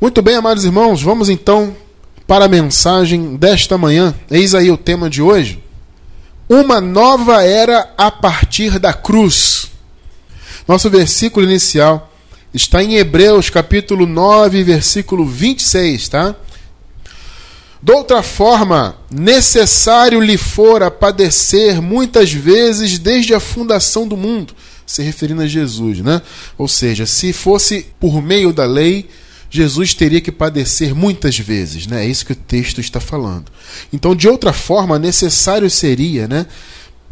Muito bem, amados irmãos, vamos então para a mensagem desta manhã. Eis aí o tema de hoje. Uma nova era a partir da cruz. Nosso versículo inicial está em Hebreus, capítulo 9, versículo 26, tá? De outra forma, necessário lhe fora padecer muitas vezes desde a fundação do mundo, se referindo a Jesus, né? Ou seja, se fosse por meio da lei, Jesus teria que padecer muitas vezes, né? É isso que o texto está falando. Então, de outra forma, necessário seria, né,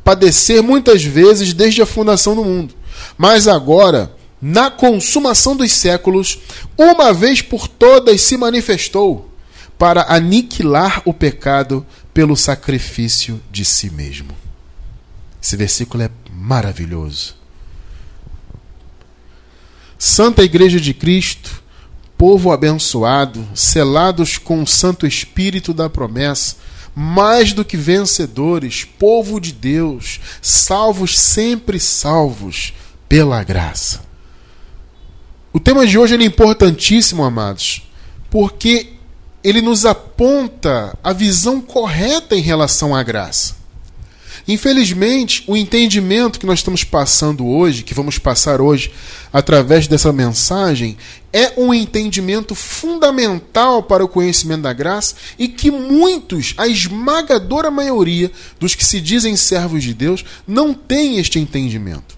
padecer muitas vezes desde a fundação do mundo. Mas agora, na consumação dos séculos, uma vez por todas se manifestou para aniquilar o pecado pelo sacrifício de si mesmo. Esse versículo é maravilhoso. Santa Igreja de Cristo, povo abençoado, selados com o Santo Espírito da promessa, mais do que vencedores, povo de Deus, salvos sempre salvos pela graça. O tema de hoje é importantíssimo, amados, porque ele nos aponta a visão correta em relação à graça. Infelizmente, o entendimento que nós estamos passando hoje, que vamos passar hoje através dessa mensagem, é um entendimento fundamental para o conhecimento da graça e que muitos, a esmagadora maioria dos que se dizem servos de Deus, não têm este entendimento.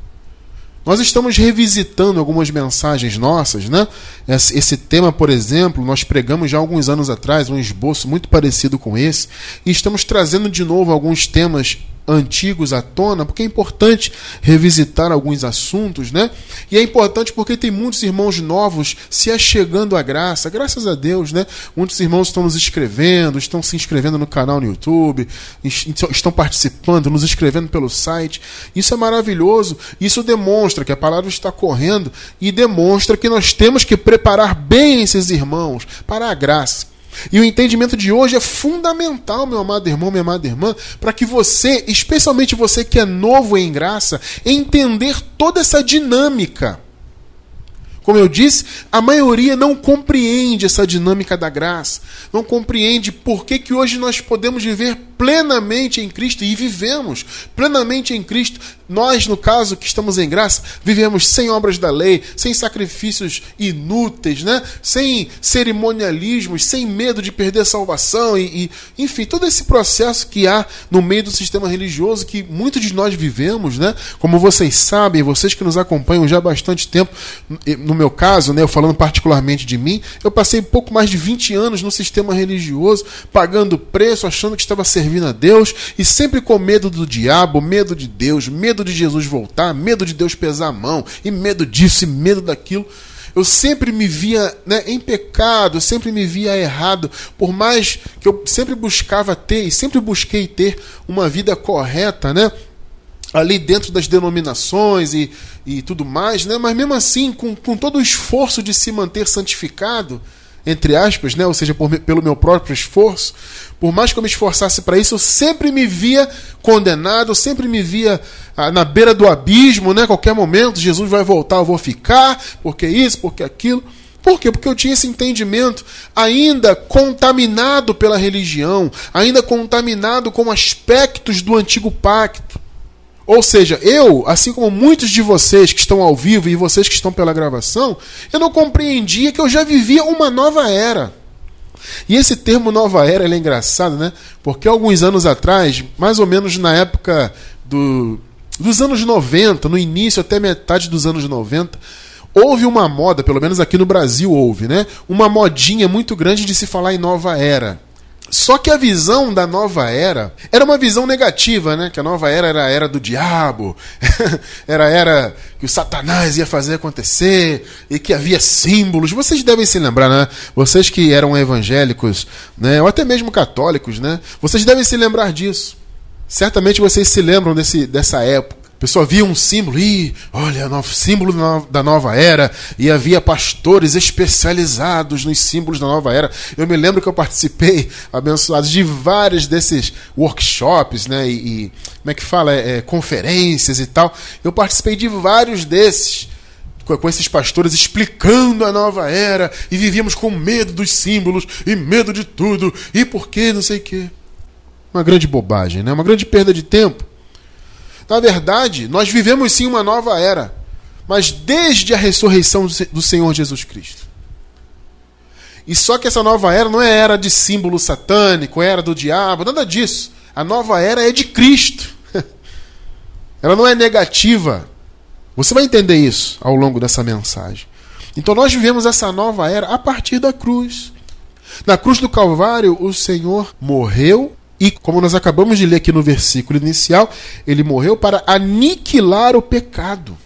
Nós estamos revisitando algumas mensagens nossas, né? Esse tema, por exemplo, nós pregamos já alguns anos atrás, um esboço muito parecido com esse, e estamos trazendo de novo alguns temas antigos à tona, porque é importante revisitar alguns assuntos, né? E é importante porque tem muitos irmãos novos se achegando à graça, graças a Deus, né? Muitos irmãos estão nos escrevendo, estão se inscrevendo no canal no YouTube, estão participando, nos escrevendo pelo site. Isso é maravilhoso. Isso demonstra que a palavra está correndo e demonstra que nós temos que preparar bem esses irmãos para a graça. E o entendimento de hoje é fundamental, meu amado irmão, minha amada irmã, para que você, especialmente você que é novo em graça, entender toda essa dinâmica. Como eu disse, a maioria não compreende essa dinâmica da graça, não compreende por que, que hoje nós podemos viver plenamente em Cristo e vivemos plenamente em Cristo. Nós, no caso que estamos em graça, vivemos sem obras da lei, sem sacrifícios inúteis, né? sem cerimonialismos, sem medo de perder a salvação, e, e, enfim, todo esse processo que há no meio do sistema religioso que muitos de nós vivemos, né? como vocês sabem, vocês que nos acompanham já há bastante tempo, no meu caso, né, eu falando particularmente de mim, eu passei pouco mais de 20 anos no sistema religioso, pagando preço, achando que estava servindo servindo a Deus e sempre com medo do diabo, medo de Deus, medo de Jesus voltar, medo de Deus pesar a mão, e medo disso e medo daquilo. Eu sempre me via né, em pecado, sempre me via errado, por mais que eu sempre buscava ter e sempre busquei ter uma vida correta, né? ali dentro das denominações e, e tudo mais, né? mas mesmo assim, com, com todo o esforço de se manter santificado, entre aspas, né? ou seja, por, pelo meu próprio esforço, por mais que eu me esforçasse para isso, eu sempre me via condenado, eu sempre me via ah, na beira do abismo, né? qualquer momento Jesus vai voltar, eu vou ficar, porque isso, porque aquilo. Por quê? Porque eu tinha esse entendimento ainda contaminado pela religião, ainda contaminado com aspectos do antigo pacto. Ou seja, eu, assim como muitos de vocês que estão ao vivo e vocês que estão pela gravação, eu não compreendia que eu já vivia uma nova era. E esse termo nova era é engraçado, né? Porque alguns anos atrás, mais ou menos na época do, dos anos 90, no início até metade dos anos 90, houve uma moda, pelo menos aqui no Brasil houve, né? Uma modinha muito grande de se falar em nova era. Só que a visão da nova era era uma visão negativa, né? Que a nova era era a era do diabo, era a era que o Satanás ia fazer acontecer e que havia símbolos. Vocês devem se lembrar, né? Vocês que eram evangélicos, né? Ou até mesmo católicos, né? Vocês devem se lembrar disso. Certamente vocês se lembram desse, dessa época. Pessoa via um símbolo, e olha, o símbolo da nova era, e havia pastores especializados nos símbolos da nova era. Eu me lembro que eu participei, abençoado, de vários desses workshops, né? E, e como é que fala? É, é, conferências e tal. Eu participei de vários desses com esses pastores explicando a nova era e vivíamos com medo dos símbolos e medo de tudo e por que não sei o quê. Uma grande bobagem, né? uma grande perda de tempo. Na verdade, nós vivemos sim uma nova era, mas desde a ressurreição do Senhor Jesus Cristo. E só que essa nova era não é era de símbolo satânico, era do diabo, nada disso. A nova era é de Cristo. Ela não é negativa. Você vai entender isso ao longo dessa mensagem. Então nós vivemos essa nova era a partir da cruz. Na cruz do Calvário, o Senhor morreu e, como nós acabamos de ler aqui no versículo inicial, ele morreu para aniquilar o pecado.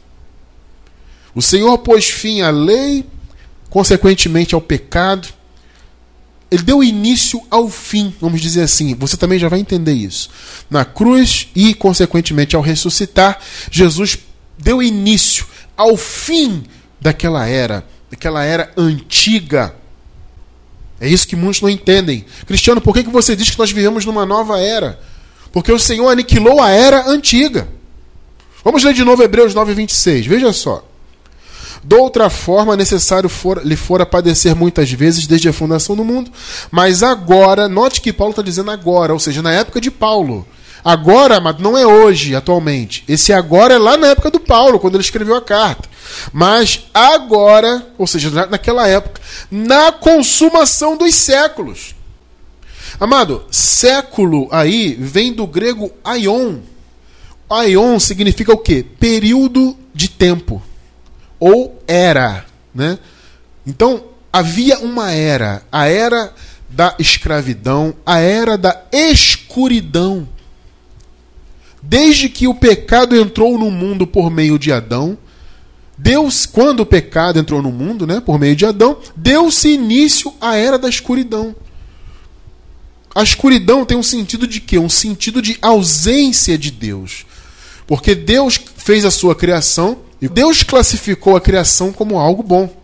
O Senhor pôs fim à lei, consequentemente ao pecado. Ele deu início ao fim, vamos dizer assim. Você também já vai entender isso. Na cruz e, consequentemente, ao ressuscitar, Jesus deu início ao fim daquela era, daquela era antiga é isso que muitos não entendem. Cristiano, por que, que você diz que nós vivemos numa nova era? Porque o Senhor aniquilou a era antiga. Vamos ler de novo Hebreus 9, 26. Veja só. De outra forma, necessário for, lhe fora padecer muitas vezes desde a fundação do mundo. Mas agora, note que Paulo está dizendo agora, ou seja, na época de Paulo. Agora, mas não é hoje, atualmente. Esse agora é lá na época do Paulo, quando ele escreveu a carta. Mas agora, ou seja, naquela época, na consumação dos séculos. Amado, século aí vem do grego aion. Aion significa o quê? Período de tempo. Ou era, né? Então, havia uma era, a era da escravidão, a era da escuridão. Desde que o pecado entrou no mundo por meio de Adão, Deus, quando o pecado entrou no mundo, né, por meio de Adão, deu-se início à era da escuridão. A escuridão tem um sentido de quê? Um sentido de ausência de Deus. Porque Deus fez a sua criação e Deus classificou a criação como algo bom.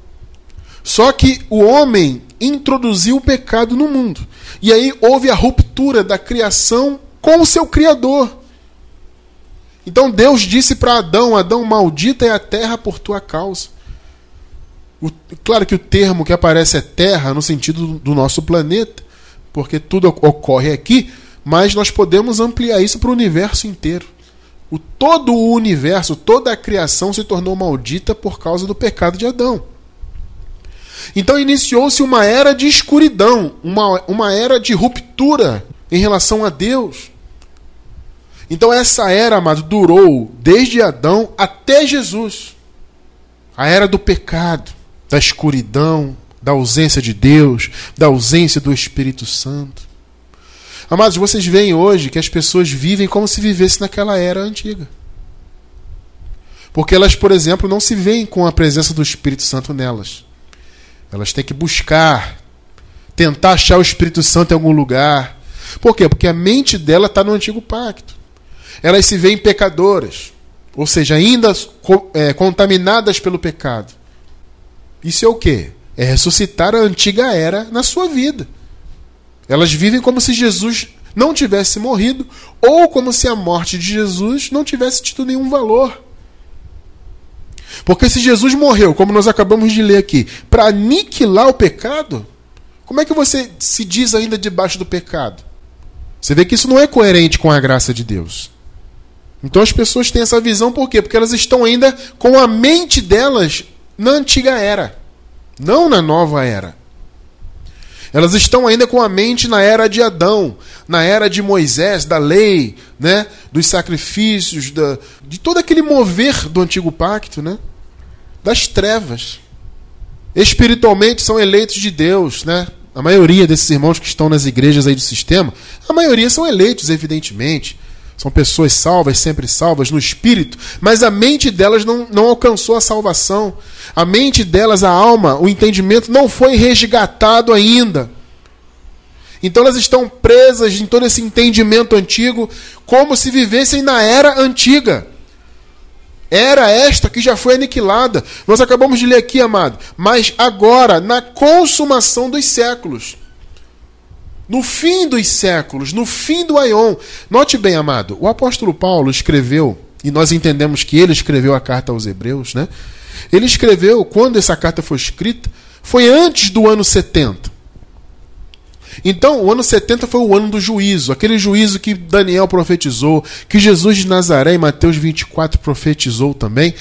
Só que o homem introduziu o pecado no mundo. E aí houve a ruptura da criação com o seu Criador. Então Deus disse para Adão: Adão, maldita é a terra por tua causa. O, claro que o termo que aparece é terra no sentido do, nosso planeta, porque tudo ocorre aqui, mas nós podemos ampliar isso para o universo inteiro. O, todo o universo, toda a criação se tornou maldita por causa do pecado de Adão. Então iniciou-se uma era de escuridão, uma, uma era de ruptura em relação a Deus. Então essa era, amado, durou desde Adão até Jesus. A era do pecado, da escuridão, da ausência de Deus, da ausência do Espírito Santo. Amados, vocês veem hoje que as pessoas vivem como se vivessem naquela era antiga. Porque elas, por exemplo, não se veem com a presença do Espírito Santo nelas. Elas têm que buscar, tentar achar o Espírito Santo em algum lugar. Por quê? Porque a mente dela está no antigo pacto elas se veem pecadoras, ou seja, ainda é, contaminadas pelo pecado. Isso é o que? É ressuscitar a antiga era na sua vida. Elas vivem como se Jesus não tivesse morrido, ou como se a morte de Jesus não tivesse tido nenhum valor. Porque se Jesus morreu, como nós acabamos de ler aqui, para aniquilar o pecado, como é que você se diz ainda debaixo do pecado? Você vê que isso não é coerente com a graça de Deus. Então as pessoas têm essa visão por quê? Porque elas estão ainda com a mente delas na antiga era, não na nova era. Elas estão ainda com a mente na era de Adão, na era de Moisés, da lei, né, dos sacrifícios, da, de todo aquele mover do antigo pacto, né, das trevas. Espiritualmente são eleitos de Deus, né? A maioria desses irmãos que estão nas igrejas aí do sistema, a maioria são eleitos, evidentemente. São pessoas salvas, sempre salvas no espírito, mas a mente delas não, não alcançou a salvação. A mente delas, a alma, o entendimento não foi resgatado ainda. Então elas estão presas em todo esse entendimento antigo, como se vivessem na era antiga. Era esta que já foi aniquilada. Nós acabamos de ler aqui, amado. Mas agora, na consumação dos séculos. No fim dos séculos, no fim do Aion. Note bem, amado, o apóstolo Paulo escreveu, e nós entendemos que ele escreveu a carta aos Hebreus, né? Ele escreveu, quando essa carta foi escrita, foi antes do ano 70. Então, o ano 70 foi o ano do juízo, aquele juízo que Daniel profetizou, que Jesus de Nazaré em Mateus 24 profetizou também.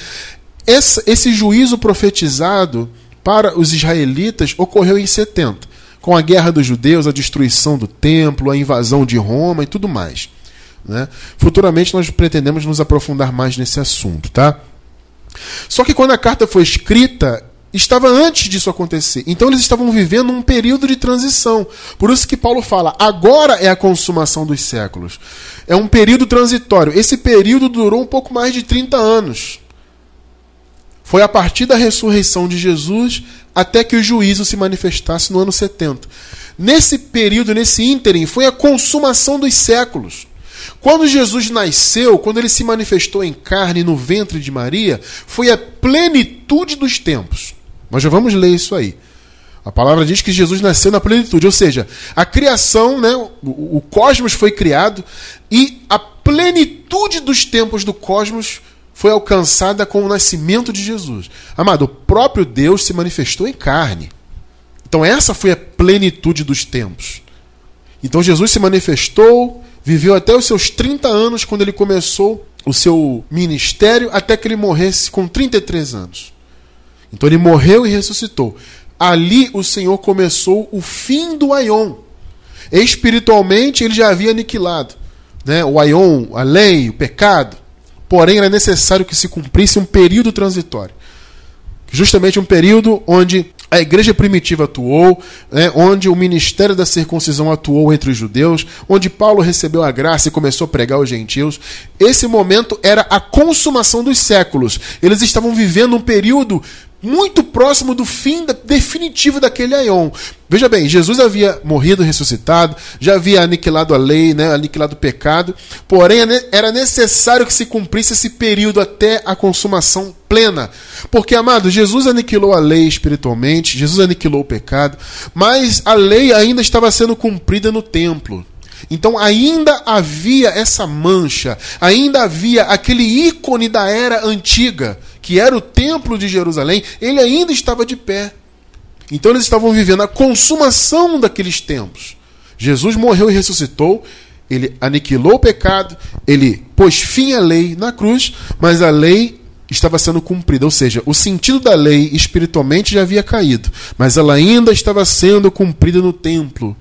Esse, esse juízo profetizado para os israelitas ocorreu em 70, com a guerra dos judeus, a destruição do templo, a invasão de Roma e tudo mais. Né? Futuramente nós pretendemos nos aprofundar mais nesse assunto, tá? Só que quando a carta foi escrita, estava antes disso acontecer. Então eles estavam vivendo um período de transição. Por isso que Paulo fala: agora é a consumação dos séculos. É um período transitório. Esse período durou um pouco mais de 30 anos. Foi a partir da ressurreição de Jesus até que o juízo se manifestasse no ano 70. Nesse período, nesse ínterim, foi a consumação dos séculos. Quando Jesus nasceu, quando ele se manifestou em carne no ventre de Maria, foi a plenitude dos tempos. Nós já vamos ler isso aí. A palavra diz que Jesus nasceu na plenitude, ou seja, a criação, né, o, o cosmos foi criado e a plenitude dos tempos do cosmos foi alcançada com o nascimento de Jesus. Amado, o próprio Deus se manifestou em carne. Então essa foi a plenitude dos tempos. Então Jesus se manifestou, viveu até os seus 30 anos quando ele começou o seu ministério, até que ele morresse com 33 anos. Então ele morreu e ressuscitou. Ali o Senhor começou o fim do Aion. Espiritualmente ele já havia aniquilado né? o Aion, a lei, o pecado. Porém era necessário que se cumprisse um período transitório. Justamente um período onde a igreja primitiva atuou, né, onde o ministério da circuncisão atuou entre os judeus, onde Paulo recebeu a graça e começou a pregar aos gentios. Esse momento era a consumação dos séculos. Eles estavam vivendo um período muito próximo do fim definitivo daquele aion. Veja bem, Jesus havia morrido, ressuscitado, já havia aniquilado a lei, né, aniquilado o pecado, porém era necessário que se cumprisse esse período até a consumação plena. Porque, amado, Jesus aniquilou a lei espiritualmente, Jesus aniquilou o pecado, mas a lei ainda estava sendo cumprida no templo. Então ainda havia essa mancha, ainda havia aquele ícone da era antiga, que era o templo de Jerusalém, ele ainda estava de pé. Então eles estavam vivendo a consumação daqueles tempos. Jesus morreu e ressuscitou, ele aniquilou o pecado, ele pôs fim à lei na cruz, mas a lei estava sendo cumprida, ou seja, o sentido da lei espiritualmente já havia caído, mas ela ainda estava sendo cumprida no templo.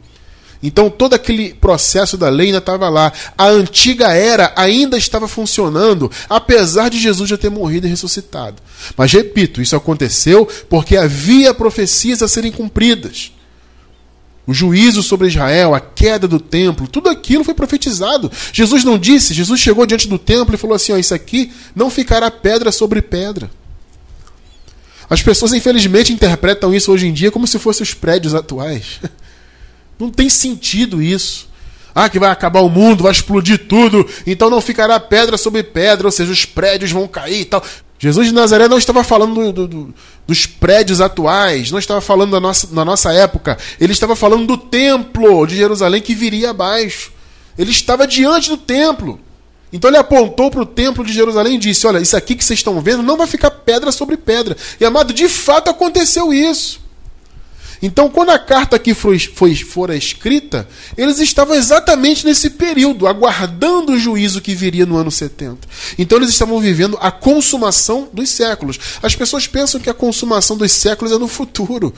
Então todo aquele processo da lei ainda estava lá. A antiga era ainda estava funcionando, apesar de Jesus já ter morrido e ressuscitado. Mas repito, isso aconteceu porque havia profecias a serem cumpridas. O juízo sobre Israel, a queda do templo, tudo aquilo foi profetizado. Jesus não disse, Jesus chegou diante do templo e falou assim: ó, Isso aqui não ficará pedra sobre pedra. As pessoas, infelizmente, interpretam isso hoje em dia como se fossem os prédios atuais. Não tem sentido isso. Ah, que vai acabar o mundo, vai explodir tudo, então não ficará pedra sobre pedra, ou seja, os prédios vão cair e tal. Jesus de Nazaré não estava falando do, do, dos prédios atuais, não estava falando da nossa, da nossa época. Ele estava falando do templo de Jerusalém que viria abaixo. Ele estava diante do templo. Então ele apontou para o templo de Jerusalém e disse: Olha, isso aqui que vocês estão vendo não vai ficar pedra sobre pedra. E amado, de fato aconteceu isso. Então, quando a carta aqui foi, foi, fora escrita, eles estavam exatamente nesse período, aguardando o juízo que viria no ano 70. Então, eles estavam vivendo a consumação dos séculos. As pessoas pensam que a consumação dos séculos é no futuro.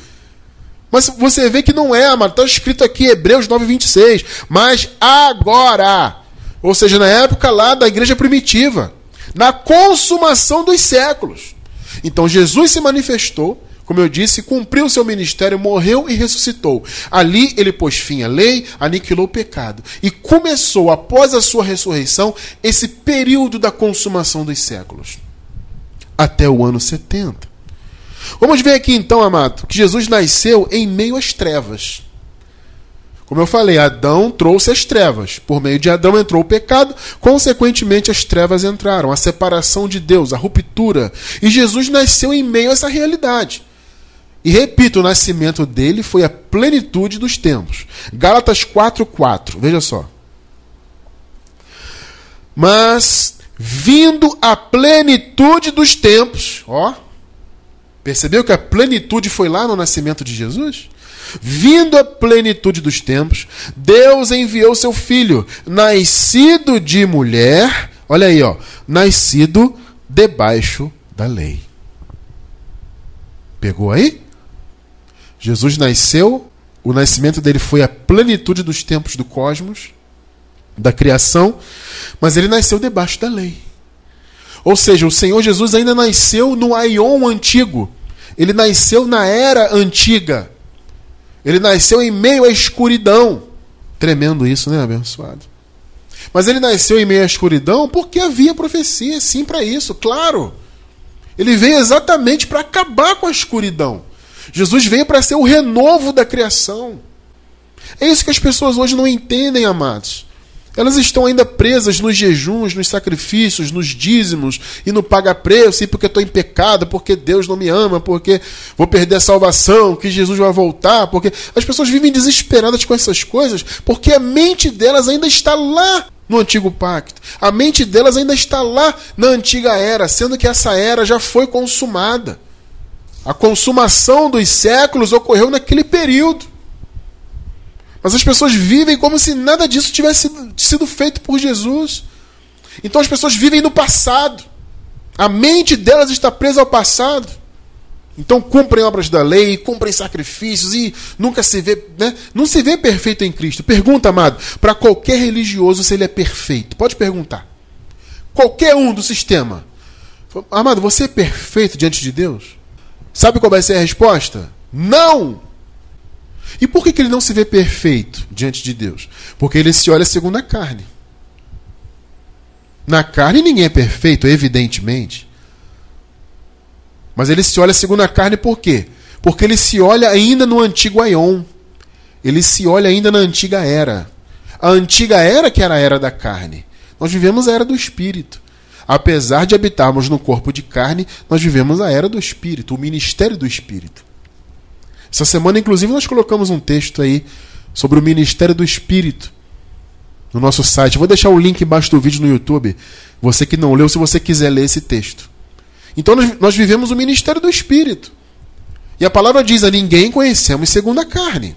Mas você vê que não é, amado. Está escrito aqui, Hebreus 9, 26. Mas agora, ou seja, na época lá da igreja primitiva, na consumação dos séculos. Então, Jesus se manifestou como eu disse, cumpriu seu ministério, morreu e ressuscitou. Ali ele pôs fim à lei, aniquilou o pecado. E começou, após a sua ressurreição, esse período da consumação dos séculos até o ano 70. Vamos ver aqui então, amado, que Jesus nasceu em meio às trevas. Como eu falei, Adão trouxe as trevas. Por meio de Adão entrou o pecado, consequentemente as trevas entraram, a separação de Deus, a ruptura. E Jesus nasceu em meio a essa realidade. E repito, o nascimento dele foi a plenitude dos tempos. Gálatas 4:4. Veja só. Mas vindo a plenitude dos tempos, ó, Percebeu que a plenitude foi lá no nascimento de Jesus? Vindo a plenitude dos tempos, Deus enviou seu filho, nascido de mulher, olha aí, ó, nascido debaixo da lei. Pegou aí? Jesus nasceu, o nascimento dele foi a plenitude dos tempos do cosmos, da criação, mas ele nasceu debaixo da lei. Ou seja, o Senhor Jesus ainda nasceu no Aion antigo. Ele nasceu na era antiga. Ele nasceu em meio à escuridão. Tremendo isso, né, abençoado? Mas ele nasceu em meio à escuridão porque havia profecia, sim, para isso, claro. Ele veio exatamente para acabar com a escuridão. Jesus veio para ser o renovo da criação. É isso que as pessoas hoje não entendem, amados. Elas estão ainda presas nos jejuns, nos sacrifícios, nos dízimos e no paga-preço, e porque estou em pecado, porque Deus não me ama, porque vou perder a salvação, que Jesus vai voltar, porque as pessoas vivem desesperadas com essas coisas, porque a mente delas ainda está lá no antigo pacto. A mente delas ainda está lá na antiga era, sendo que essa era já foi consumada. A consumação dos séculos ocorreu naquele período. Mas as pessoas vivem como se nada disso tivesse sido feito por Jesus. Então as pessoas vivem no passado. A mente delas está presa ao passado. Então cumprem obras da lei, cumprem sacrifícios e nunca se vê, né? Não se vê perfeito em Cristo. Pergunta, amado, para qualquer religioso se ele é perfeito. Pode perguntar. Qualquer um do sistema. Amado, você é perfeito diante de Deus? Sabe qual vai ser a resposta? Não! E por que, que ele não se vê perfeito diante de Deus? Porque ele se olha segundo a carne. Na carne ninguém é perfeito, evidentemente. Mas ele se olha segundo a carne por quê? Porque ele se olha ainda no antigo Aion. Ele se olha ainda na antiga era. A antiga era que era a era da carne. Nós vivemos a era do espírito. Apesar de habitarmos no corpo de carne, nós vivemos a era do espírito, o ministério do espírito. Essa semana, inclusive, nós colocamos um texto aí sobre o ministério do Espírito no nosso site. vou deixar o link embaixo do vídeo no YouTube. Você que não leu, se você quiser ler esse texto. Então, nós, vivemos o ministério do Espírito. E a palavra diz: a ninguém conhecemos segundo a carne.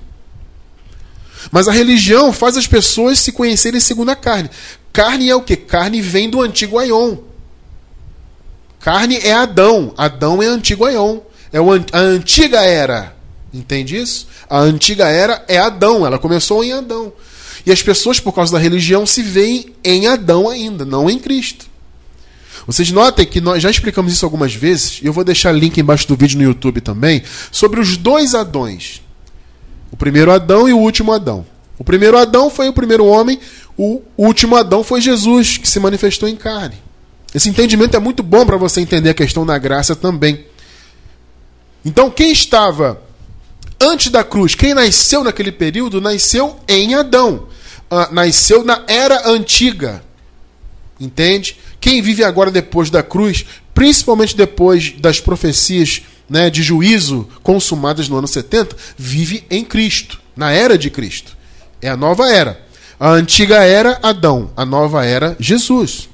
Mas a religião faz as pessoas se conhecerem segundo a carne. Carne é o que? Carne vem do antigo Aion. Carne é Adão. Adão é antigo Aion. É a antiga era. Entende isso? A antiga era é Adão, ela começou em Adão. E as pessoas, por causa da religião, se veem em Adão ainda, não em Cristo. Vocês notem que nós já explicamos isso algumas vezes, e eu vou deixar link embaixo do vídeo no YouTube também, sobre os dois Adões. O primeiro Adão e o último Adão. O primeiro Adão foi o primeiro homem, o último Adão foi Jesus, que se manifestou em carne. Esse entendimento é muito bom para você entender a questão da graça também. Então, quem estava antes da cruz, quem nasceu naquele período nasceu em Adão. Uh, nasceu na era antiga. Entende? Quem vive agora depois da cruz, principalmente depois das profecias né, de juízo consumadas no ano 70, vive em Cristo, na era de Cristo. É a nova era. A antiga era Adão, a nova era Jesus.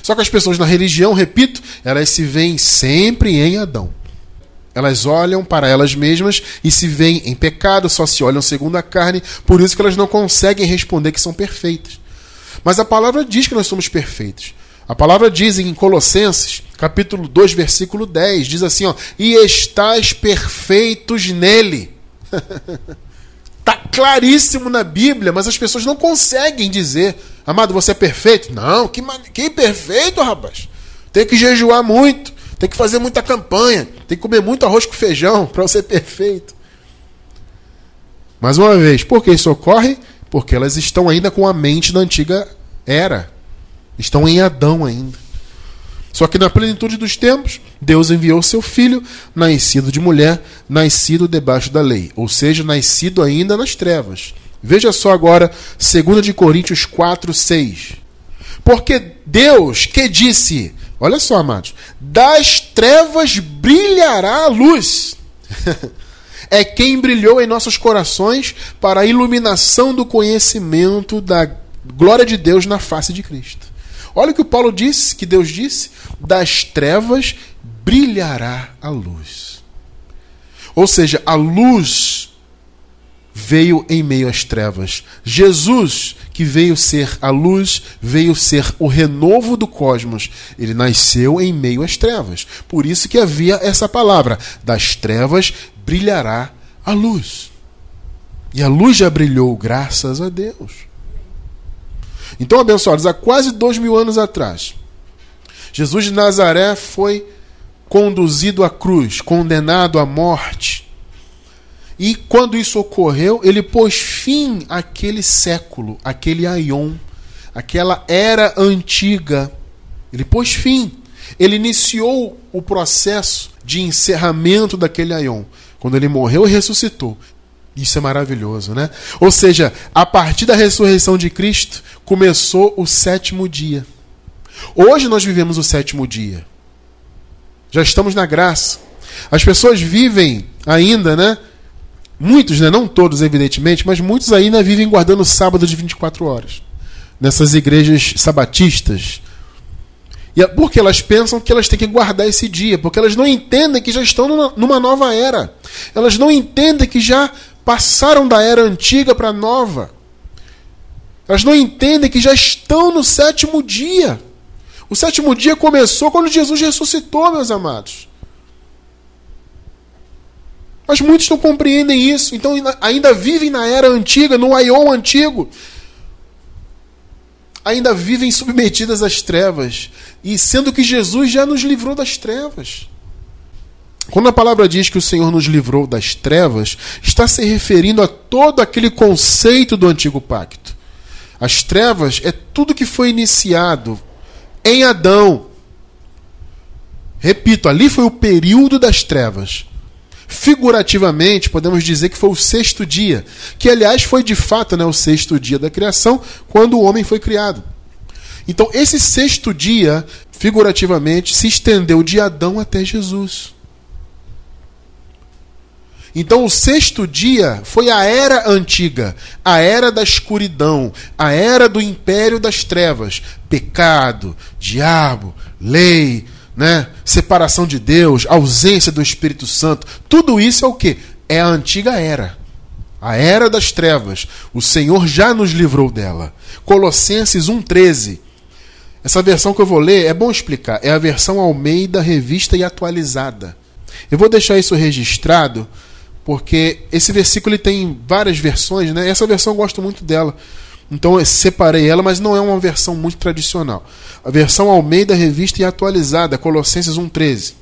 Só que as pessoas na religião, repito, elas se veem sempre em Adão. Elas olham para elas mesmas e se veem em pecado, só se olham segundo a carne, por isso que elas não conseguem responder que são perfeitas. Mas a palavra diz que nós somos perfeitos. A palavra diz em Colossenses, capítulo 2, versículo 10, diz assim, ó: "E estais perfeitos nele". Tá claríssimo na Bíblia, mas as pessoas não conseguem dizer: "Amado, você é perfeito?". Não, que que perfeito, rapaz. Tem que jejuar muito. Tem que fazer muita campanha, tem que comer muito arroz com feijão para ser perfeito. Mais uma vez, por que isso ocorre? Porque elas estão ainda com a mente da antiga era. Estão em Adão ainda. Só que na plenitude dos tempos, Deus enviou seu filho, nascido de mulher, nascido debaixo da lei, ou seja, nascido ainda nas trevas. Veja só agora, 2 de Coríntios 4, 6. Porque Deus que disse: Olha só, amados. Das trevas brilhará a luz. é quem brilhou em nossos corações para a iluminação do conhecimento da glória de Deus na face de Cristo. Olha o que o Paulo disse, que Deus disse: das trevas brilhará a luz. Ou seja, a luz veio em meio às trevas. Jesus, que veio ser a luz, veio ser o renovo do cosmos. Ele nasceu em meio às trevas. Por isso que havia essa palavra: das trevas brilhará a luz. E a luz já brilhou, graças a Deus. Então, abençoados, há quase dois mil anos atrás, Jesus de Nazaré foi conduzido à cruz, condenado à morte e quando isso ocorreu, ele pôs fim àquele século, aquele aion, aquela era antiga. Ele pôs fim. Ele iniciou o processo de encerramento daquele aion. Quando ele morreu e ressuscitou. Isso é maravilhoso, né? Ou seja, a partir da ressurreição de Cristo, começou o sétimo dia. Hoje nós vivemos o sétimo dia. Já estamos na graça. As pessoas vivem ainda, né? Muitos, né? não todos, evidentemente, mas muitos ainda vivem guardando o sábado de 24 horas. Nessas igrejas sabatistas. E é porque elas pensam que elas têm que guardar esse dia, porque elas não entendem que já estão numa, nova era. Elas não entendem que já passaram da era antiga para a nova. Elas não entendem que já estão no sétimo dia. O sétimo dia começou quando Jesus ressuscitou, meus amados. Mas muitos não compreendem isso, então ainda vivem na era antiga, no aion antigo. Ainda vivem submetidas às trevas, e sendo que Jesus já nos livrou das trevas. Quando a palavra diz que o Senhor nos livrou das trevas, está se referindo a todo aquele conceito do antigo pacto. As trevas é tudo que foi iniciado em Adão. Repito, ali foi o período das trevas. Figurativamente, podemos dizer que foi o sexto dia, que aliás foi de fato né, o sexto dia da criação, quando o homem foi criado. Então, esse sexto dia, figurativamente, se estendeu de Adão até Jesus. Então, o sexto dia foi a era antiga, a era da escuridão, a era do império das trevas, pecado, diabo, lei, né? separação de Deus, ausência do Espírito Santo, tudo isso é o que? É a antiga era. A era das trevas. O Senhor já nos livrou dela. Colossenses 1,13. Essa versão que eu vou ler é bom explicar. É a versão Almeida, revista e atualizada. Eu vou deixar isso registrado, porque esse versículo ele tem várias versões, né? Essa versão eu gosto muito dela. Então eu separei ela, mas não é uma versão muito tradicional. A versão Almeida Revista e Atualizada, Colossenses 1,13.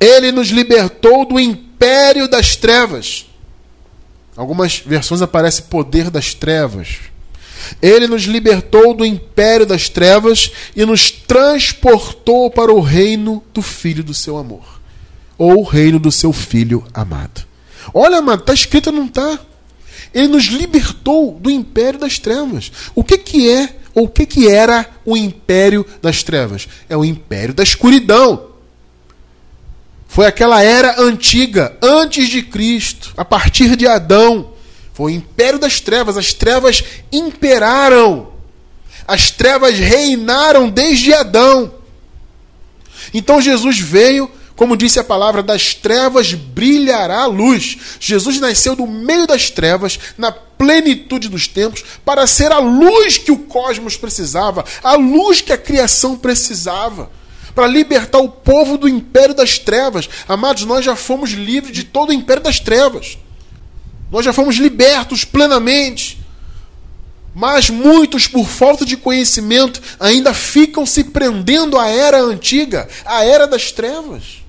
Ele nos libertou do império das trevas. Algumas versões aparece poder das trevas. Ele nos libertou do império das trevas e nos transportou para o reino do Filho do seu amor. Ou o reino do seu Filho amado. Olha, amado, está escrito, não está? Ele nos libertou do império das trevas. O que, que é, ou o que, que era o império das trevas? É o império da escuridão. Foi aquela era antiga, antes de Cristo, a partir de Adão. Foi o império das trevas. As trevas imperaram. As trevas reinaram desde Adão. Então Jesus veio como disse a palavra, das trevas brilhará a luz. Jesus nasceu do meio das trevas, na plenitude dos tempos, para ser a luz que o cosmos precisava, a luz que a criação precisava para libertar o povo do império das trevas. Amados, nós já fomos livres de todo o império das trevas. Nós já fomos libertos plenamente. Mas muitos, por falta de conhecimento, ainda ficam se prendendo à era antiga, à era das trevas.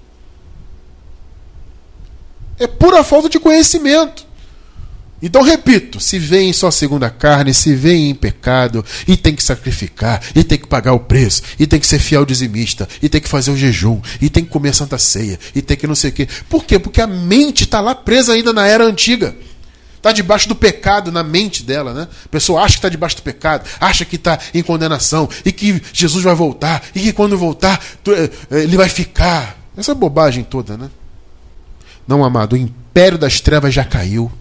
É pura falta de conhecimento. Então, repito: se vem só segundo a carne, se vem em pecado, e tem que sacrificar, e tem que pagar o preço, e tem que ser fiel dizimista, e tem que fazer o jejum, e tem que comer santa ceia, e tem que não sei o quê. Por quê? Porque a mente está lá presa ainda na era antiga. Está debaixo do pecado na mente dela, né? A pessoa acha que está debaixo do pecado, acha que está em condenação, e que Jesus vai voltar, e que quando voltar, eh, ele vai ficar. Essa bobagem toda, né? Não, amado, o império das trevas já caiu.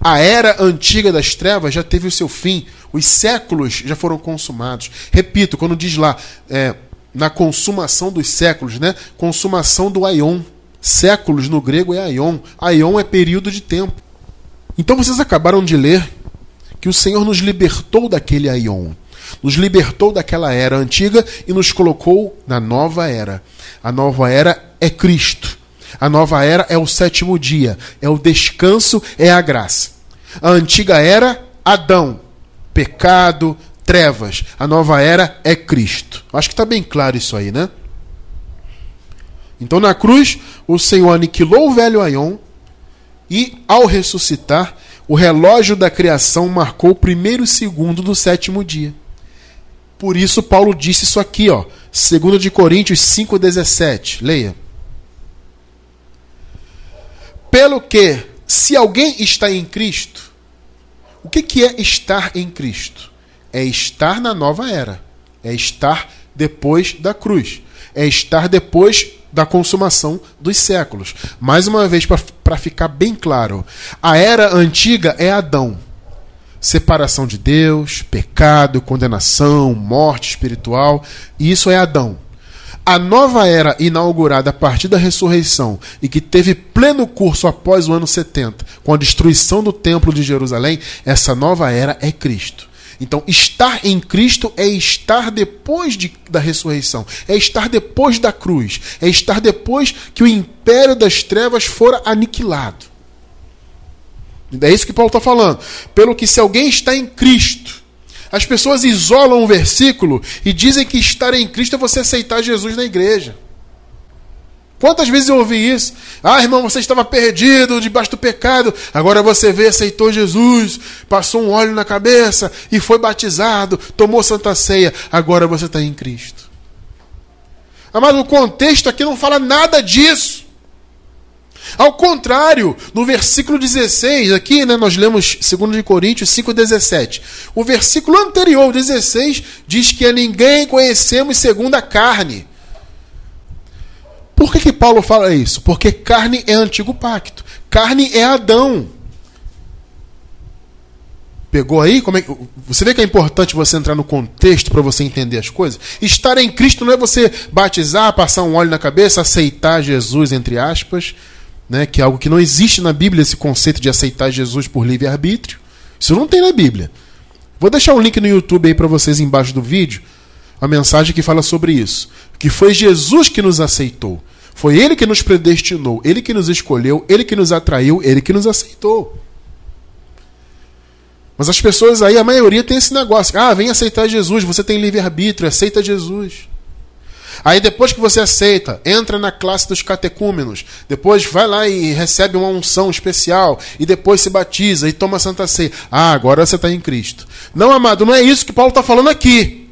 A era antiga das trevas já teve o seu fim. Os séculos já foram consumados. Repito, quando diz lá, é, na consumação dos séculos, né? Consumação do aion. Séculos no grego é aion. Aion é período de tempo. Então vocês acabaram de ler que o Senhor nos libertou daquele aion, nos libertou daquela era antiga e nos colocou na nova era. A nova era é Cristo. A nova era é o sétimo dia, é o descanso, é a graça. A antiga era, Adão, pecado, trevas. A nova era é Cristo. Acho que está bem claro isso aí, né? Então na cruz, o Senhor aniquilou o velho Aion e, ao ressuscitar, o relógio da criação marcou o primeiro segundo do sétimo dia. Por isso, Paulo disse isso aqui, ó, 2 de Coríntios 5,17. Leia. Pelo que, se alguém está em Cristo, o que, que é estar em Cristo? É estar na nova era. É estar depois da cruz. É estar depois da consumação dos séculos. Mais uma vez, para ficar bem claro, a era antiga é Adão. Separação de Deus, pecado, condenação, morte espiritual. Isso é Adão. A nova era inaugurada a partir da ressurreição e que teve pleno curso após o ano 70, com a destruição do Templo de Jerusalém, essa nova era é Cristo. Então, estar em Cristo é estar depois de, da ressurreição, é estar depois da cruz, é estar depois que o império das trevas fora aniquilado. É isso que Paulo está falando. Pelo que, se alguém está em Cristo, as pessoas isolam o versículo e dizem que estar em Cristo é você aceitar Jesus na igreja. Quantas vezes eu ouvi isso? Ah, irmão, você estava perdido debaixo do pecado, agora você vê, aceitou Jesus, passou um óleo na cabeça e foi batizado, tomou santa ceia, agora você está em Cristo. Mas o contexto aqui não fala nada disso. Ao contrário, no versículo 16, aqui né, nós lemos 2 Coríntios 5,17. O versículo anterior, 16, diz que a ninguém conhecemos segundo a carne. Por que, que Paulo fala isso? Porque carne é antigo pacto. Carne é Adão. Pegou aí? Como é Você vê que é importante você entrar no contexto para você entender as coisas? Estar em Cristo não é você batizar, passar um óleo na cabeça, aceitar Jesus, entre aspas né, que é algo que não existe na Bíblia, esse conceito de aceitar Jesus por livre-arbítrio. Isso não tem na Bíblia. Vou deixar um link no YouTube aí para vocês embaixo do vídeo, a mensagem que fala sobre isso. Que foi Jesus que nos aceitou. Foi Ele que nos predestinou, Ele que nos escolheu, Ele que nos atraiu, Ele que nos aceitou. Mas as pessoas aí, a maioria tem esse negócio. Ah, vem aceitar Jesus, você tem livre-arbítrio, aceita Jesus. Aí depois que você aceita, entra na classe dos catecúmenos, depois vai lá e recebe uma unção especial, e depois se batiza e toma Santa Ceia. Ah, agora você está em Cristo. Não, amado, não é isso que Paulo está falando aqui.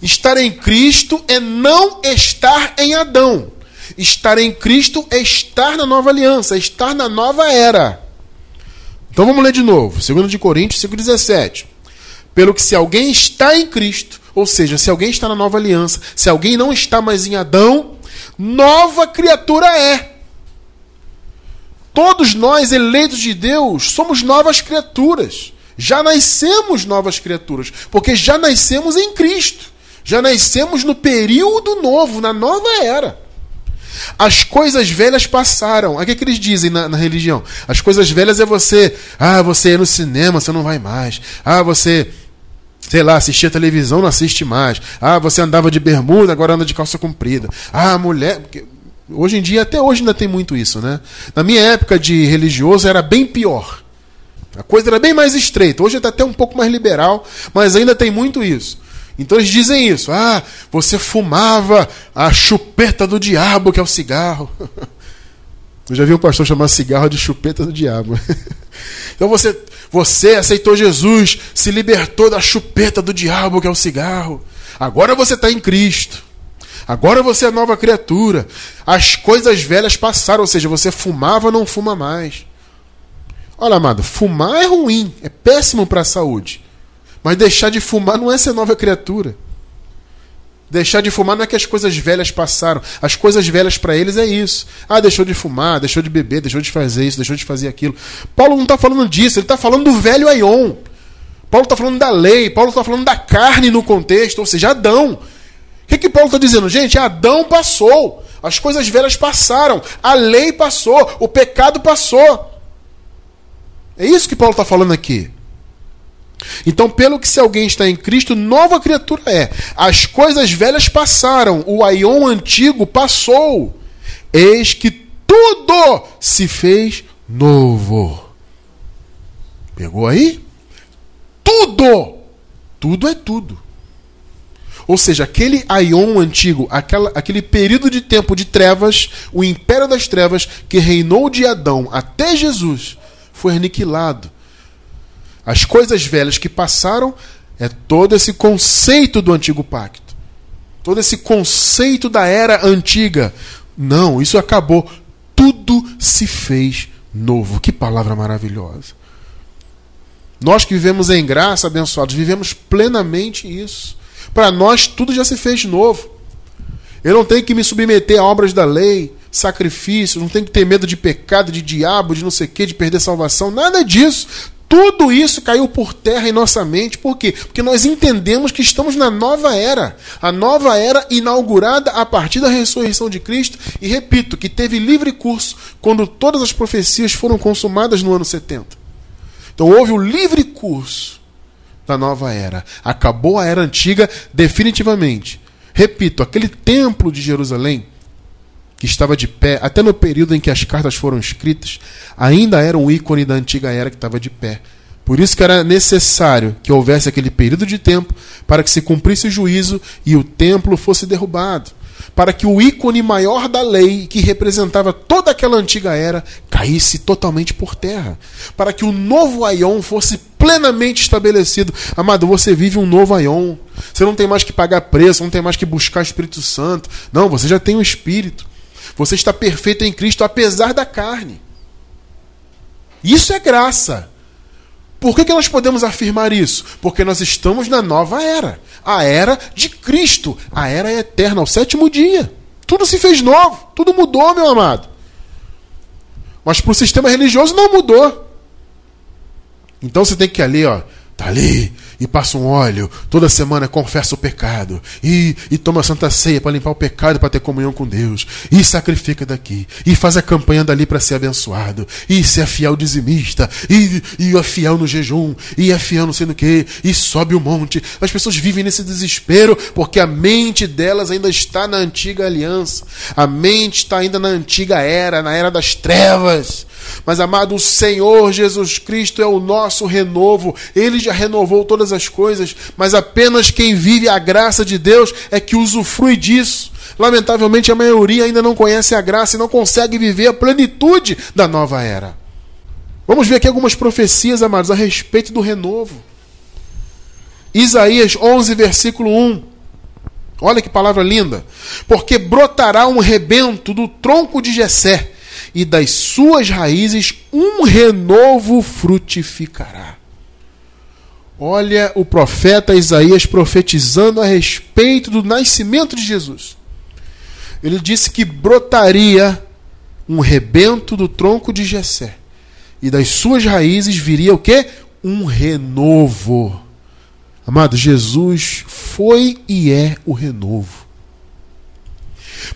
Estar em Cristo é não estar em Adão. Estar em Cristo é estar na nova aliança, é estar na nova era. Então vamos ler de novo. 2 de Coríntios 5,17. Pelo que se alguém está em Cristo, ou seja, se alguém está na nova aliança, se alguém não está mais em Adão, nova criatura é. Todos nós, eleitos de Deus, somos novas criaturas. Já nascemos novas criaturas, porque já nascemos em Cristo. Já nascemos no período novo, na nova era. As coisas velhas passaram. O que, é eles dizem na, na, religião? As coisas velhas é você. Ah, você ia no cinema, você não vai mais. Ah, você sei lá, assistia televisão, não assiste mais. Ah, você andava de bermuda, agora anda de calça comprida. Ah, mulher. Hoje em dia, até hoje ainda tem muito isso, né? Na minha época de religioso era bem pior. A coisa era bem mais estreita. Hoje está até um pouco mais liberal, mas ainda tem muito isso. Então eles dizem isso. Ah, você fumava a chupeta do diabo, que é o cigarro. Eu já vi um pastor chamar cigarro de chupeta do diabo. Então você você aceitou Jesus, se libertou da chupeta do diabo, que é o cigarro. Agora você está em Cristo. Agora você é nova criatura. As coisas velhas passaram, ou seja, você fumava, não fuma mais. Olha, amado, fumar é ruim, é péssimo para a saúde. Mas deixar de fumar não é ser nova criatura. Deixar de fumar não é que as coisas velhas passaram. As coisas velhas para eles é isso. Ah, deixou de fumar, deixou de beber, deixou de fazer isso, deixou de fazer aquilo. Paulo não está falando disso, ele está falando do velho Aion. Paulo está falando da lei, Paulo está falando da carne no contexto, ou seja, Adão, O que, que Paulo está dizendo? Gente, Adão passou, as coisas velhas passaram, a lei passou, o pecado passou. É isso que Paulo está falando aqui. Então, pelo que se alguém está em Cristo, nova criatura é. As coisas velhas passaram, o aion antigo passou. Eis que tudo se fez novo. Pegou aí? Tudo! Tudo é tudo. Ou seja, aquele aion antigo, aquela, aquele período de tempo de trevas, o império das trevas que reinou de Adão até Jesus, foi aniquilado. As coisas velhas que passaram é todo esse conceito do antigo pacto. Todo esse conceito da era antiga. Não, isso acabou. Tudo se fez novo. Que palavra maravilhosa. Nós que vivemos em graça, abençoados, vivemos plenamente isso. Para nós, tudo já se fez novo. Eu não tenho que me submeter a obras da lei, sacrifícios, não tenho que ter medo de pecado, de diabo, de não sei o que, de perder salvação, nada disso. Tudo isso caiu por terra em nossa mente, por quê? Porque nós entendemos que estamos na nova era. A nova era inaugurada a partir da ressurreição de Cristo, e repito, que teve livre curso quando todas as profecias foram consumadas no ano 70. Então houve o livre curso da nova era. Acabou a era antiga definitivamente. Repito, aquele templo de Jerusalém, que estava de pé, até no período em que as cartas foram escritas, ainda era um ícone da antiga era que estava de pé. Por isso que era necessário que houvesse aquele período de tempo para que se cumprisse o juízo e o templo fosse derrubado para que o ícone maior da lei, que representava toda aquela antiga era, caísse totalmente por terra, para que o novo Aion fosse plenamente estabelecido. Amado, você vive um novo Aion. Você não tem mais que pagar preço, não tem mais que buscar Espírito Santo. Não, você já tem o Espírito. Você está perfeito em Cristo, apesar da carne. Isso é graça. Por que, que nós podemos afirmar isso? Porque nós estamos na nova era a era de Cristo, a era eterna, o sétimo dia. Tudo se fez novo, tudo mudou, meu amado. Mas para o sistema religioso não mudou. Então você tem que ali, ó, tá ali, e passa um óleo, toda semana confessa o pecado, e, e toma santa ceia para limpar o pecado, para ter comunhão com Deus, e sacrifica daqui, e faz a campanha dali para ser abençoado, e se é fiel dizimista, e, e é fiel no jejum, e é fiel não sei no que, e sobe o monte. As pessoas vivem nesse desespero porque a mente delas ainda está na antiga aliança, a mente está ainda na antiga era, na era das trevas. Mas, amado, o Senhor Jesus Cristo é o nosso renovo. Ele já renovou todas as coisas, mas apenas quem vive a graça de Deus é que usufrui disso. Lamentavelmente, a maioria ainda não conhece a graça e não consegue viver a plenitude da nova era. Vamos ver aqui algumas profecias, amados, a respeito do renovo. Isaías 11, versículo 1. Olha que palavra linda. Porque brotará um rebento do tronco de Jessé e das suas raízes um renovo frutificará. Olha o profeta Isaías profetizando a respeito do nascimento de Jesus. Ele disse que brotaria um rebento do tronco de Jessé e das suas raízes viria o que? Um renovo. Amado, Jesus foi e é o renovo.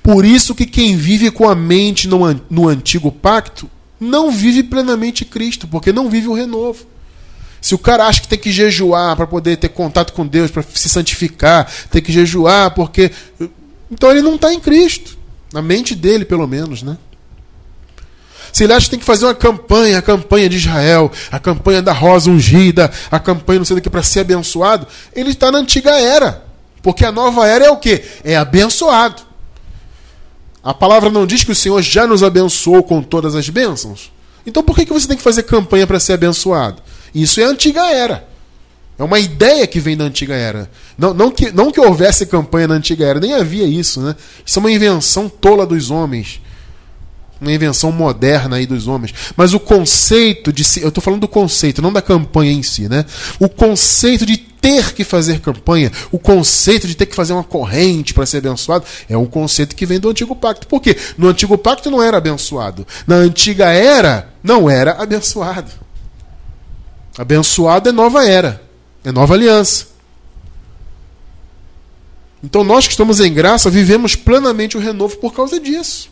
Por isso que quem vive com a mente no, no antigo pacto não vive plenamente Cristo, porque não vive o renovo. Se o cara acha que tem que jejuar para poder ter contato com Deus, para se santificar, tem que jejuar porque. Então ele não está em Cristo. Na mente dele, pelo menos, né? Se ele acha que tem que fazer uma campanha, a campanha de Israel, a campanha da rosa ungida, a campanha não sei do que para ser abençoado, ele está na antiga era. Porque a nova era é o que? É abençoado. A palavra não diz que o Senhor já nos abençoou com todas as bênçãos? Então por que, que você tem que fazer campanha para ser abençoado? Isso é a antiga era. É uma ideia que vem da antiga era. Não, não, que, não que houvesse campanha na antiga era, nem havia isso. Né? Isso é uma invenção tola dos homens. Uma invenção moderna aí dos homens. Mas o conceito de. Eu estou falando do conceito, não da campanha em si. Né? O conceito de ter que fazer campanha, o conceito de ter que fazer uma corrente para ser abençoado, é um conceito que vem do antigo pacto. Por quê? No antigo pacto não era abençoado. Na antiga era, não era abençoado. Abençoado é nova era, é nova aliança. Então nós que estamos em graça vivemos plenamente o renovo por causa disso.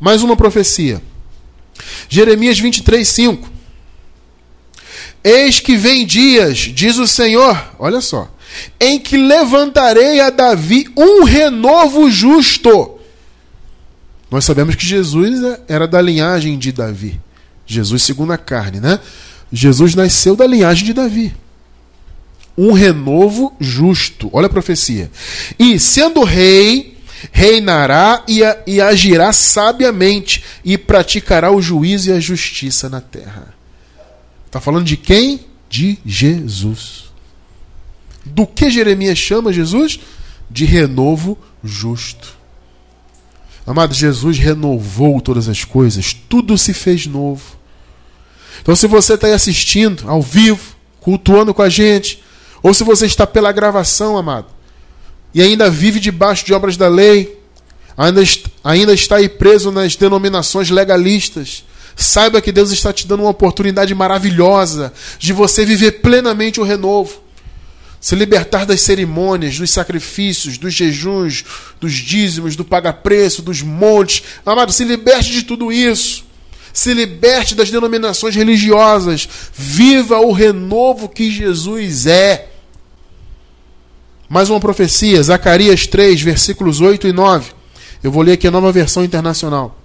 Mais uma profecia. Jeremias 23, 5. Eis que vem dias, diz o Senhor, olha só, em que levantarei a Davi um renovo justo. Nós sabemos que Jesus era da linhagem de Davi. Jesus segundo a carne, né? Jesus nasceu da linhagem de Davi. Um renovo justo. Olha a profecia. E sendo rei, reinará e, e agirá sabiamente e praticará o juízo e a justiça na terra. Está falando de quem? De Jesus. Do que Jeremias chama Jesus? De renovo justo. Amado, Jesus renovou todas as coisas, tudo se fez novo. Então, se você está aí assistindo ao vivo, cultuando com a gente, ou se você está pela gravação, amado, e ainda vive debaixo de obras da lei, ainda, ainda está aí preso nas denominações legalistas, saiba que Deus está te dando uma oportunidade maravilhosa de você viver plenamente o renovo. Se libertar das cerimônias, dos sacrifícios, dos jejuns, dos dízimos, do paga-preço, dos montes. Amado, se liberte de tudo isso. Se liberte das denominações religiosas. Viva o renovo que Jesus é. Mais uma profecia, Zacarias 3, versículos 8 e 9. Eu vou ler aqui a nova versão internacional.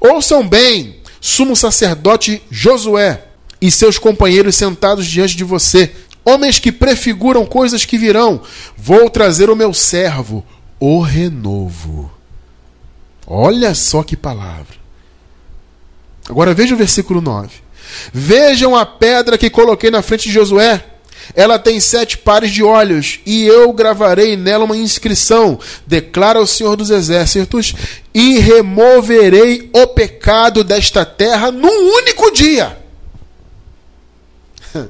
Ouçam bem, sumo sacerdote Josué e seus companheiros sentados diante de você, homens que prefiguram coisas que virão. Vou trazer o meu servo, o renovo. Olha só que palavra. Agora veja o versículo 9. Vejam a pedra que coloquei na frente de Josué ela tem sete pares de olhos, e eu gravarei nela uma inscrição, declara o Senhor dos Exércitos, e removerei o pecado desta terra num único dia.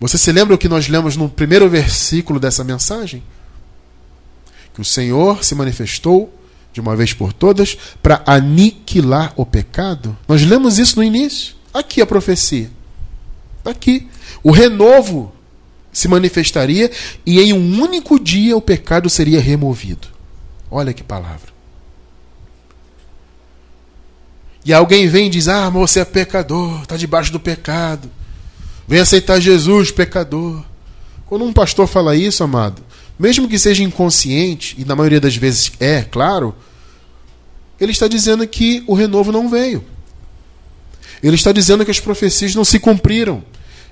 Você se lembra o que nós lemos no primeiro versículo dessa mensagem? Que o Senhor se manifestou de uma vez por todas para aniquilar o pecado. Nós lemos isso no início. Aqui a profecia. Está aqui. O renovo se manifestaria e em um único dia o pecado seria removido. Olha que palavra. E alguém vem e diz: Ah, você é pecador, está debaixo do pecado. Vem aceitar Jesus, pecador. Quando um pastor fala isso, amado, mesmo que seja inconsciente, e na maioria das vezes é, claro, ele está dizendo que o renovo não veio. Ele está dizendo que as profecias não se cumpriram.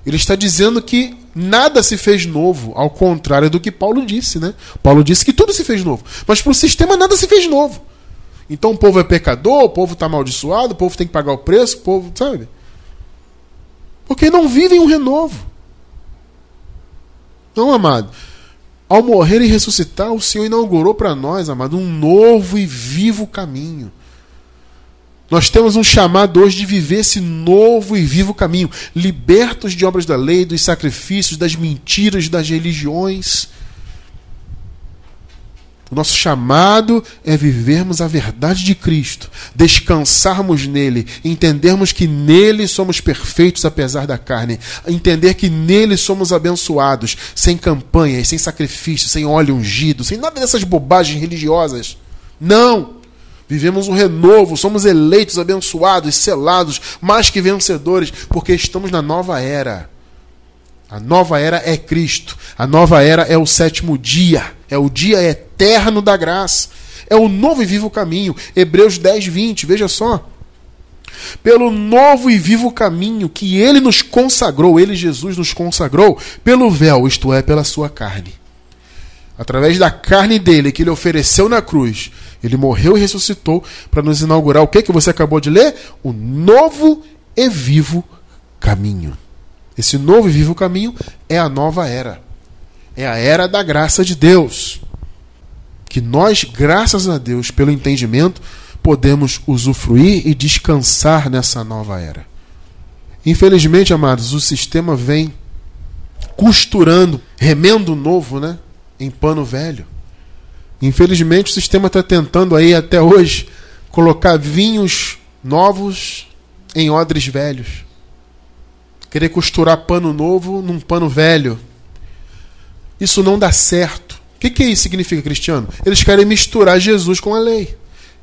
Ele está dizendo que nada se fez novo, ao contrário do que Paulo disse, né? Paulo disse que tudo se fez novo, mas para o sistema nada se fez novo. Então o povo é pecador, o povo está amaldiçoado, o povo tem que pagar o preço, o povo, sabe? Porque não vivem um renovo. Não, amado. Ao morrer e ressuscitar, o Senhor inaugurou para nós, amado, um novo e vivo caminho. Nós temos um chamado hoje de viver esse novo e vivo caminho, libertos de obras da lei, dos sacrifícios, das mentiras, das religiões. O nosso chamado é vivermos a verdade de Cristo, descansarmos nele, entendermos que nele somos perfeitos apesar da carne, entender que nele somos abençoados, sem campanhas, sem sacrifício, sem óleo ungido, sem nada dessas bobagens religiosas. Não! Vivemos um renovo, somos eleitos, abençoados, selados, mais que vencedores, porque estamos na nova era. A nova era é Cristo. A nova era é o sétimo dia. É o dia eterno da graça. É o novo e vivo caminho. Hebreus 10, 20. Veja só. Pelo novo e vivo caminho que ele nos consagrou, ele, Jesus, nos consagrou, pelo véu, isto é, pela sua carne. Através da carne dele que ele ofereceu na cruz, ele morreu e ressuscitou para nos inaugurar o que que você acabou de ler? O novo e vivo caminho. Esse novo e vivo caminho é a nova era. É a era da graça de Deus. Que nós, graças a Deus, pelo entendimento, podemos usufruir e descansar nessa nova era. Infelizmente, amados, o sistema vem costurando, remendo novo, né, em pano velho. Infelizmente, o sistema está tentando aí até hoje colocar vinhos novos em odres velhos. Querer costurar pano novo num pano velho. Isso não dá certo. O que, que isso significa, cristiano? Eles querem misturar Jesus com a lei.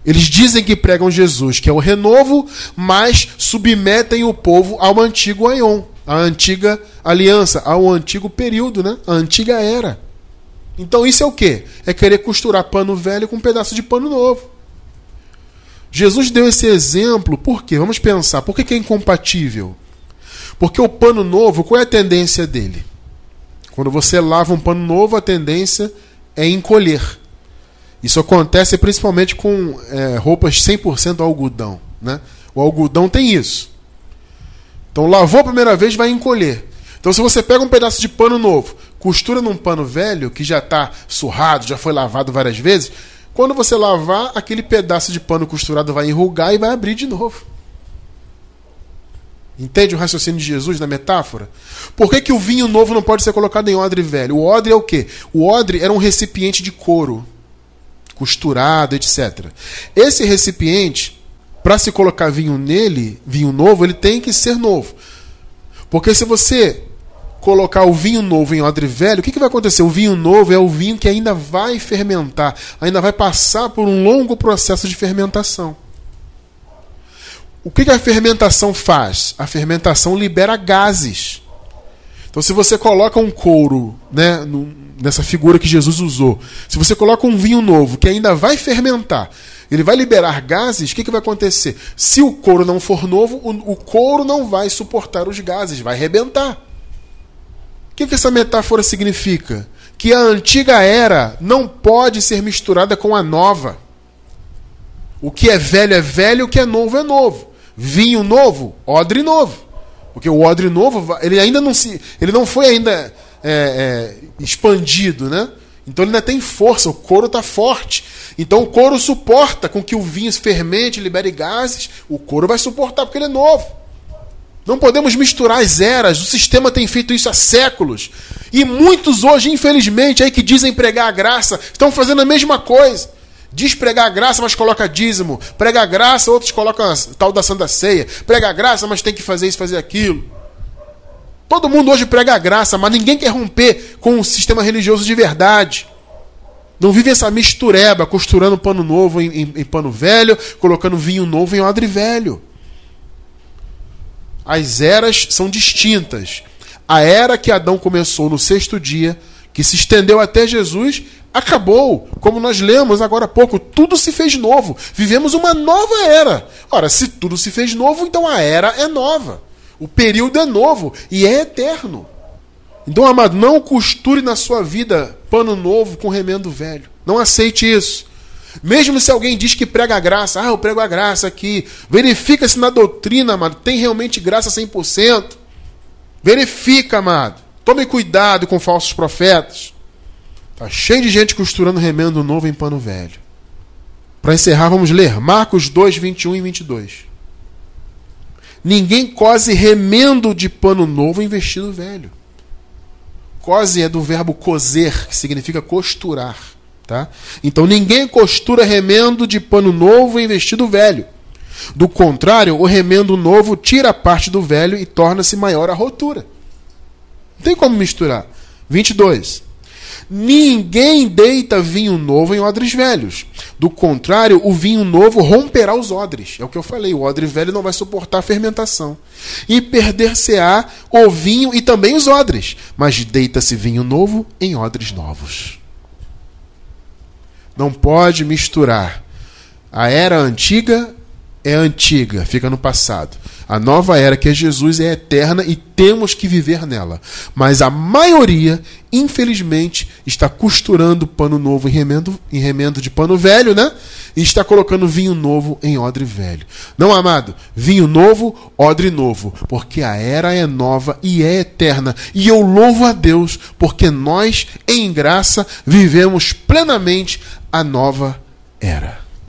Eles dizem que pregam Jesus, que é o renovo, mas submetem o povo ao antigo Aion, à antiga aliança, ao antigo período, né? a antiga era. Então isso é o quê? É querer costurar pano velho com um pedaço de pano novo. Jesus deu esse exemplo, por quê? Vamos pensar, por que, que é incompatível? Porque o pano novo, qual é a tendência dele? Quando você lava um pano novo, a tendência é encolher. Isso acontece principalmente com é, roupas 100% algodão. Né? O algodão tem isso. Então, lavou a primeira vez, vai encolher. Então, se você pega um pedaço de pano novo, costura num pano velho, que já está surrado, já foi lavado várias vezes, quando você lavar, aquele pedaço de pano costurado vai enrugar e vai abrir de novo. Entende o raciocínio de Jesus na metáfora? Por que, que o vinho novo não pode ser colocado em odre velho? O odre é o quê? O odre era um recipiente de couro, costurado, etc. Esse recipiente, para se colocar vinho nele, vinho novo, ele tem que ser novo. Porque se você colocar o vinho novo em odre velho, o que, que vai acontecer? O vinho novo é o vinho que ainda vai fermentar, ainda vai passar por um longo processo de fermentação. O que, que a fermentação faz? A fermentação libera gases. Então, se você coloca um couro, né, nessa figura que Jesus usou, se você coloca um vinho novo que ainda vai fermentar, ele vai liberar gases, o que, que vai acontecer? Se o couro não for novo, o, o couro não vai suportar os gases, vai rebentar. O que, que essa metáfora significa? Que a antiga era não pode ser misturada com a nova. O que é velho é velho, o que é novo é novo. Vinho novo, odre novo. Porque o odre novo, ele ainda não se, ele não foi ainda é, é, expandido, né? Então ele ainda tem força, o couro está forte. Então o couro suporta com que o vinho fermente, libere gases. O couro vai suportar porque ele é novo. Não podemos misturar as eras. O sistema tem feito isso há séculos. E muitos hoje, infelizmente, aí que dizem pregar a graça, estão fazendo a mesma coisa. Diz pregar a graça, mas coloca dízimo. Prega a graça, outros colocam a tal da Santa Ceia. Prega a graça, mas tem que fazer isso, fazer aquilo. Todo mundo hoje prega a graça, mas ninguém quer romper com o sistema religioso de verdade. Não vive essa mistureba, costurando pano novo em, em, em pano velho, colocando vinho novo em odre velho. As eras são distintas. A era que Adão começou no sexto dia, que se estendeu até Jesus, acabou. Como nós lemos agora há pouco, tudo se fez novo. Vivemos uma nova era. Ora, se tudo se fez novo, então a era é nova. O período é novo e é eterno. Então, amado, não costure na sua vida pano novo com remendo velho. Não aceite isso. Mesmo se alguém diz que prega a graça, ah, eu prego a graça aqui, verifica se na doutrina, amado, tem realmente graça 100%. Verifica, amado. Tome cuidado com falsos profetas. Tá cheio de gente costurando remendo novo em pano velho. Para encerrar, vamos ler Marcos 2, 21 e 22. Ninguém cose remendo de pano novo em vestido velho. Cose é do verbo coser, que significa costurar. Tá? Então ninguém costura remendo de pano novo em vestido velho. Do contrário, o remendo novo tira parte do velho e torna-se maior a rotura. Não tem como misturar. 22. Ninguém deita vinho novo em odres velhos. Do contrário, o vinho novo romperá os odres. É o que eu falei, o odre velho não vai suportar a fermentação. E perder-se-á o vinho e também os odres. Mas deita-se vinho novo em odres novos. Não pode misturar. A era antiga é antiga, fica no passado. A nova era, que é Jesus, é eterna e temos que viver nela. Mas a maioria, infelizmente, está costurando pano novo em remendo, em remendo de pano velho, né? E está colocando vinho novo em odre velho. Não, amado, vinho novo, odre novo. Porque a era é nova e é eterna. E eu louvo a Deus, porque nós, em graça, vivemos plenamente a nova era.